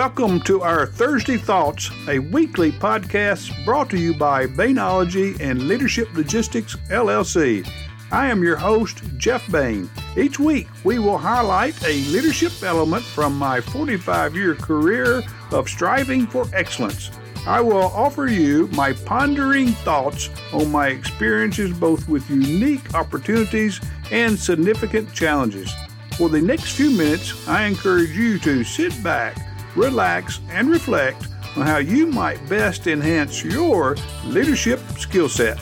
welcome to our Thursday Thoughts, a weekly podcast brought to you by Bainology and Leadership Logistics LLC. I am your host, Jeff Bain. Each week, we will highlight a leadership element from my 45 year career of striving for excellence. I will offer you my pondering thoughts on my experiences both with unique opportunities and significant challenges. For the next few minutes, I encourage you to sit back, relax, and reflect on how you might best enhance your leadership skill set.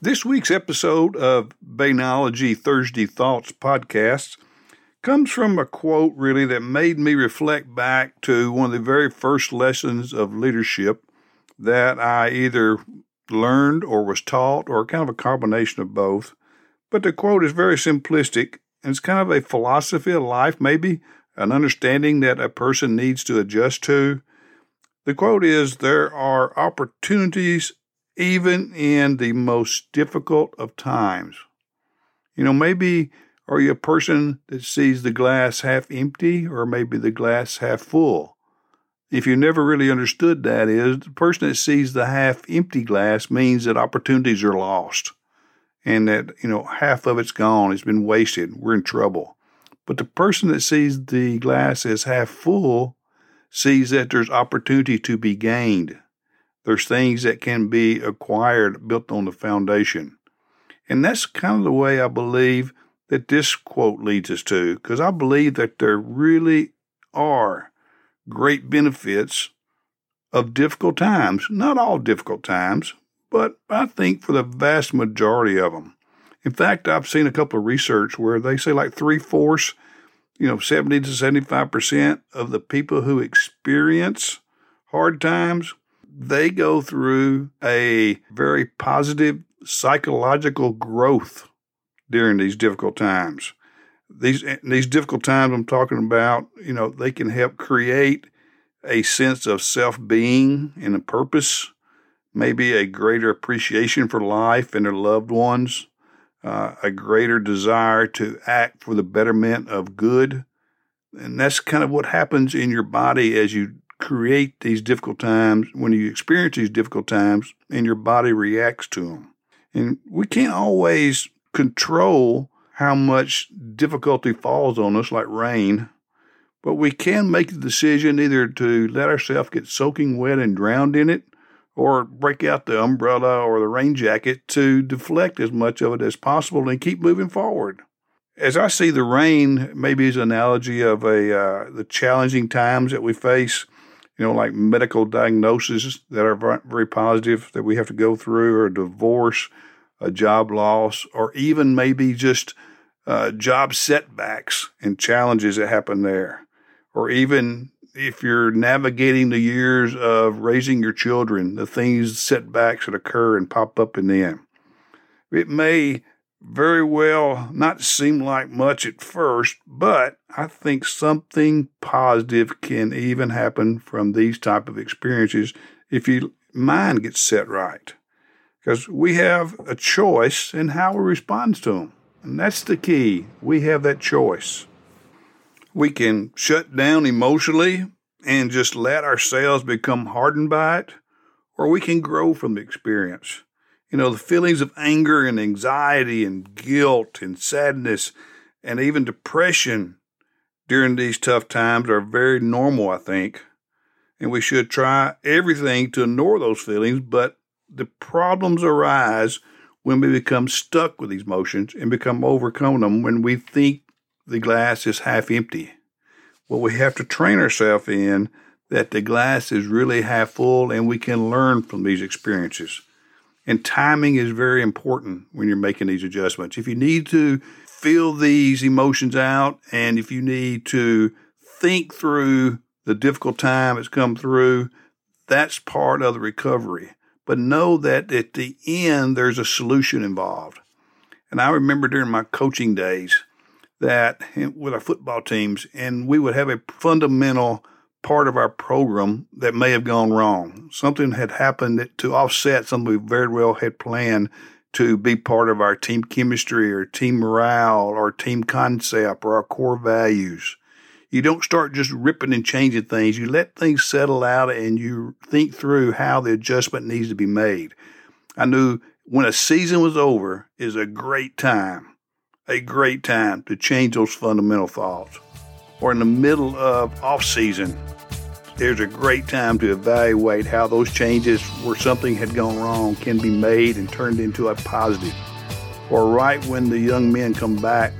This week's episode of Bainology Thursday Thoughts podcast comes from a quote really that made me reflect back to one of the very first lessons of leadership that I either learned or was taught or kind of a combination of both. But the quote is very simplistic and it's kind of a philosophy of life, maybe an understanding that a person needs to adjust to. The quote is There are opportunities even in the most difficult of times. You know, maybe are you a person that sees the glass half empty or maybe the glass half full? If you never really understood that is the person that sees the half empty glass means that opportunities are lost and that, you know, half of it's gone, it's been wasted, we're in trouble. But the person that sees the glass as half full sees that there's opportunity to be gained. There's things that can be acquired built on the foundation. And that's kind of the way I believe that this quote leads us to, because I believe that there really are great benefits of difficult times. Not all difficult times, but I think for the vast majority of them. In fact, I've seen a couple of research where they say like three fourths, you know, 70 to 75% of the people who experience hard times, they go through a very positive psychological growth during these difficult times. These eh, these difficult times I'm talking about, you know, they can help create a sense of self-being and a purpose, maybe a greater appreciation for life and their loved ones, uh, a greater desire to act for the betterment of good. And that's kind of what happens in your body as you create these difficult times, when you experience these difficult times, and your body reacts to them. And we can't always control how much difficulty falls on us, like rain, but we can make the decision either to let ourselves get soaking wet and drowned in it, or break out the umbrella or the rain jacket to deflect as much of it as possible and keep moving forward. As I see the rain, maybe as an analogy of a uh, the challenging times that we face, you know, like medical diagnoses that are very positive that we have to go through, or divorce, a job loss, or even maybe just uh, job setbacks and challenges that happen there, or even if you're navigating the years of raising your children, the things, setbacks that occur and pop up in them. It may very well not seem like much at first, but I think something positive can even happen from these type of experiences if your mind gets set right because we have a choice in how we respond to them. And that's the key. We have that choice. We can shut down emotionally and just let ourselves become hardened by it, or we can grow from the experience. You know, the feelings of anger and anxiety and guilt and sadness and even depression during these tough times are very normal, I think. And we should try everything to ignore those feelings, but the problems arise when we become stuck with these emotions and become overcome them when we think the glass is half empty. Well, we have to train ourselves in that the glass is really half full and we can learn from these experiences. And timing is very important when you're making these adjustments. If you need to feel these emotions out and if you need to think through the difficult time that's come through, that's part of the recovery but know that at the end there's a solution involved. And I remember during my coaching days that with our football teams, and we would have a fundamental part of our program that may have gone wrong. Something had happened to offset something we very well had planned to be part of our team chemistry or team morale or team concept or our core values. You don't start just ripping and changing things. You let things settle out and you think through how the adjustment needs to be made. I knew when a season was over is a great time, a great time to change those fundamental thoughts. Or in the middle of off season, there's a great time to evaluate how those changes where something had gone wrong can be made and turned into a positive. Or right when the young men come back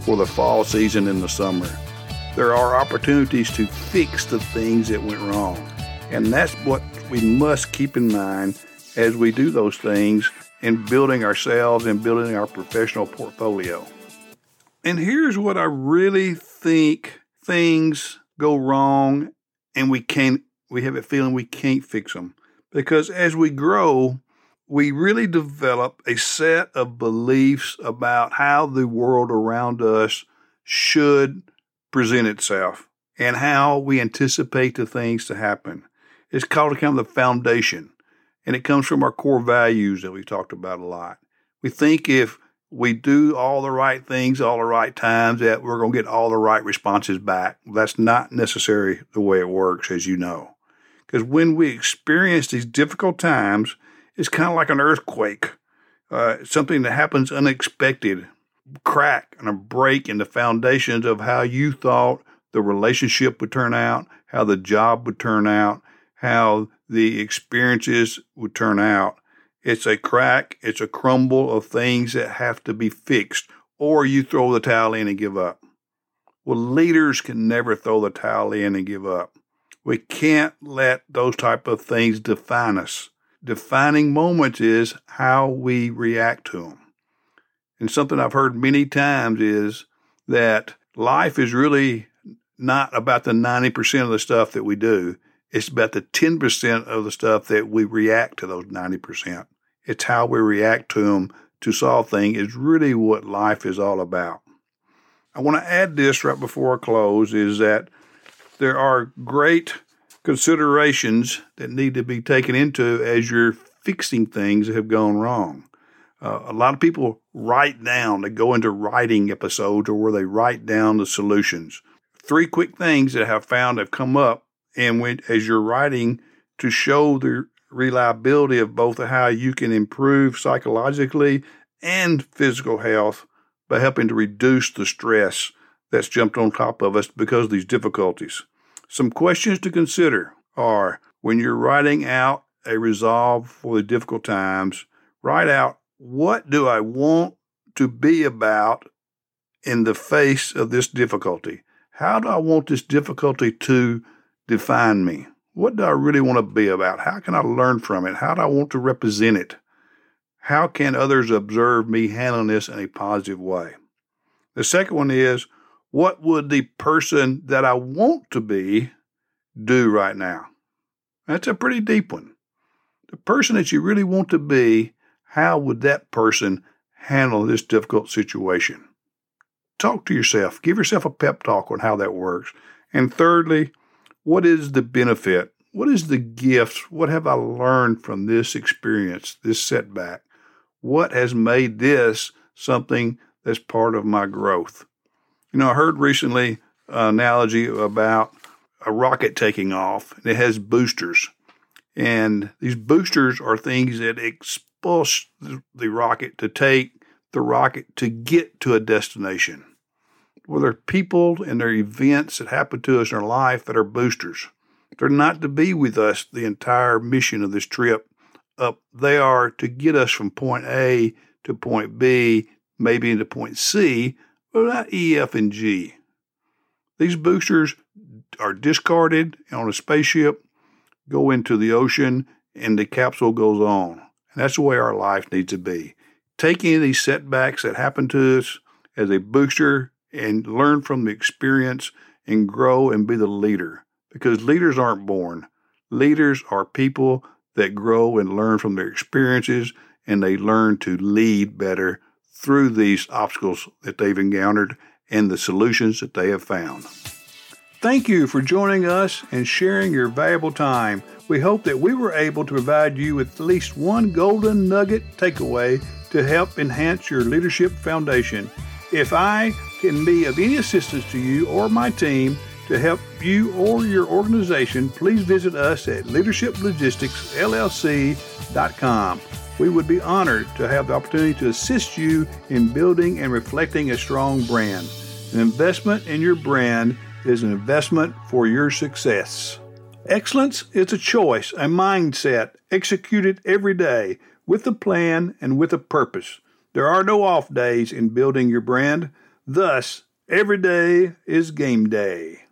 for the fall season in the summer there are opportunities to fix the things that went wrong. And that's what we must keep in mind as we do those things in building ourselves and building our professional portfolio. And here's what I really think things go wrong and we can't we have a feeling we can't fix them. Because as we grow, we really develop a set of beliefs about how the world around us should present itself and how we anticipate the things to happen. It's called kind of the foundation, and it comes from our core values that we talked about a lot. We think if we do all the right things all the right times that we're going to get all the right responses back. That's not necessarily the way it works, as you know. Because when we experience these difficult times, it's kind of like an earthquake, uh, something that happens unexpected crack and a break in the foundations of how you thought the relationship would turn out, how the job would turn out, how the experiences would turn out. It's a crack, it's a crumble of things that have to be fixed, or you throw the towel in and give up. Well, leaders can never throw the towel in and give up. We can't let those type of things define us. Defining moments is how we react to them. And something I've heard many times is that life is really not about the 90% of the stuff that we do. It's about the 10% of the stuff that we react to those 90%. It's how we react to them to solve things is really what life is all about. I want to add this right before I close is that there are great considerations that need to be taken into as you're fixing things that have gone wrong. Uh, a lot of people write down, they go into writing episodes or where they write down the solutions. Three quick things that I have found have come up, and when as you're writing to show the reliability of both how you can improve psychologically and physical health by helping to reduce the stress that's jumped on top of us because of these difficulties. Some questions to consider are when you're writing out a resolve for the difficult times, write out what do I want to be about in the face of this difficulty? How do I want this difficulty to define me? What do I really want to be about? How can I learn from it? How do I want to represent it? How can others observe me handling this in a positive way? The second one is what would the person that I want to be do right now? That's a pretty deep one. The person that you really want to be how would that person handle this difficult situation? Talk to yourself. Give yourself a pep talk on how that works. And thirdly, what is the benefit? What is the gift? What have I learned from this experience, this setback? What has made this something that's part of my growth? You know, I heard recently an analogy about a rocket taking off, and it has boosters. And these boosters are things that push the rocket to take the rocket to get to a destination. Well, there are people and there are events that happen to us in our life that are boosters. They're not to be with us the entire mission of this trip up. They are to get us from point A to point B, maybe into point C, but not E, F, and G. These boosters are discarded on a spaceship, go into the ocean, and the capsule goes on. And that's the way our life needs to be. Take any of these setbacks that happen to us as a booster and learn from the experience and grow and be the leader. Because leaders aren't born. Leaders are people that grow and learn from their experiences and they learn to lead better through these obstacles that they've encountered and the solutions that they have found. Thank you for joining us and sharing your valuable time. We hope that we were able to provide you with at least one golden nugget takeaway to help enhance your leadership foundation. If I can be of any assistance to you or my team, to help you or your organization, please visit us at leadershiplogisticsllc.com. We would be honored to have the opportunity to assist you in building and reflecting a strong brand. An investment in your brand is an investment for your success. Excellence is a choice, a mindset executed every day with a plan and with a purpose. There are no off days in building your brand. Thus, every day is game day.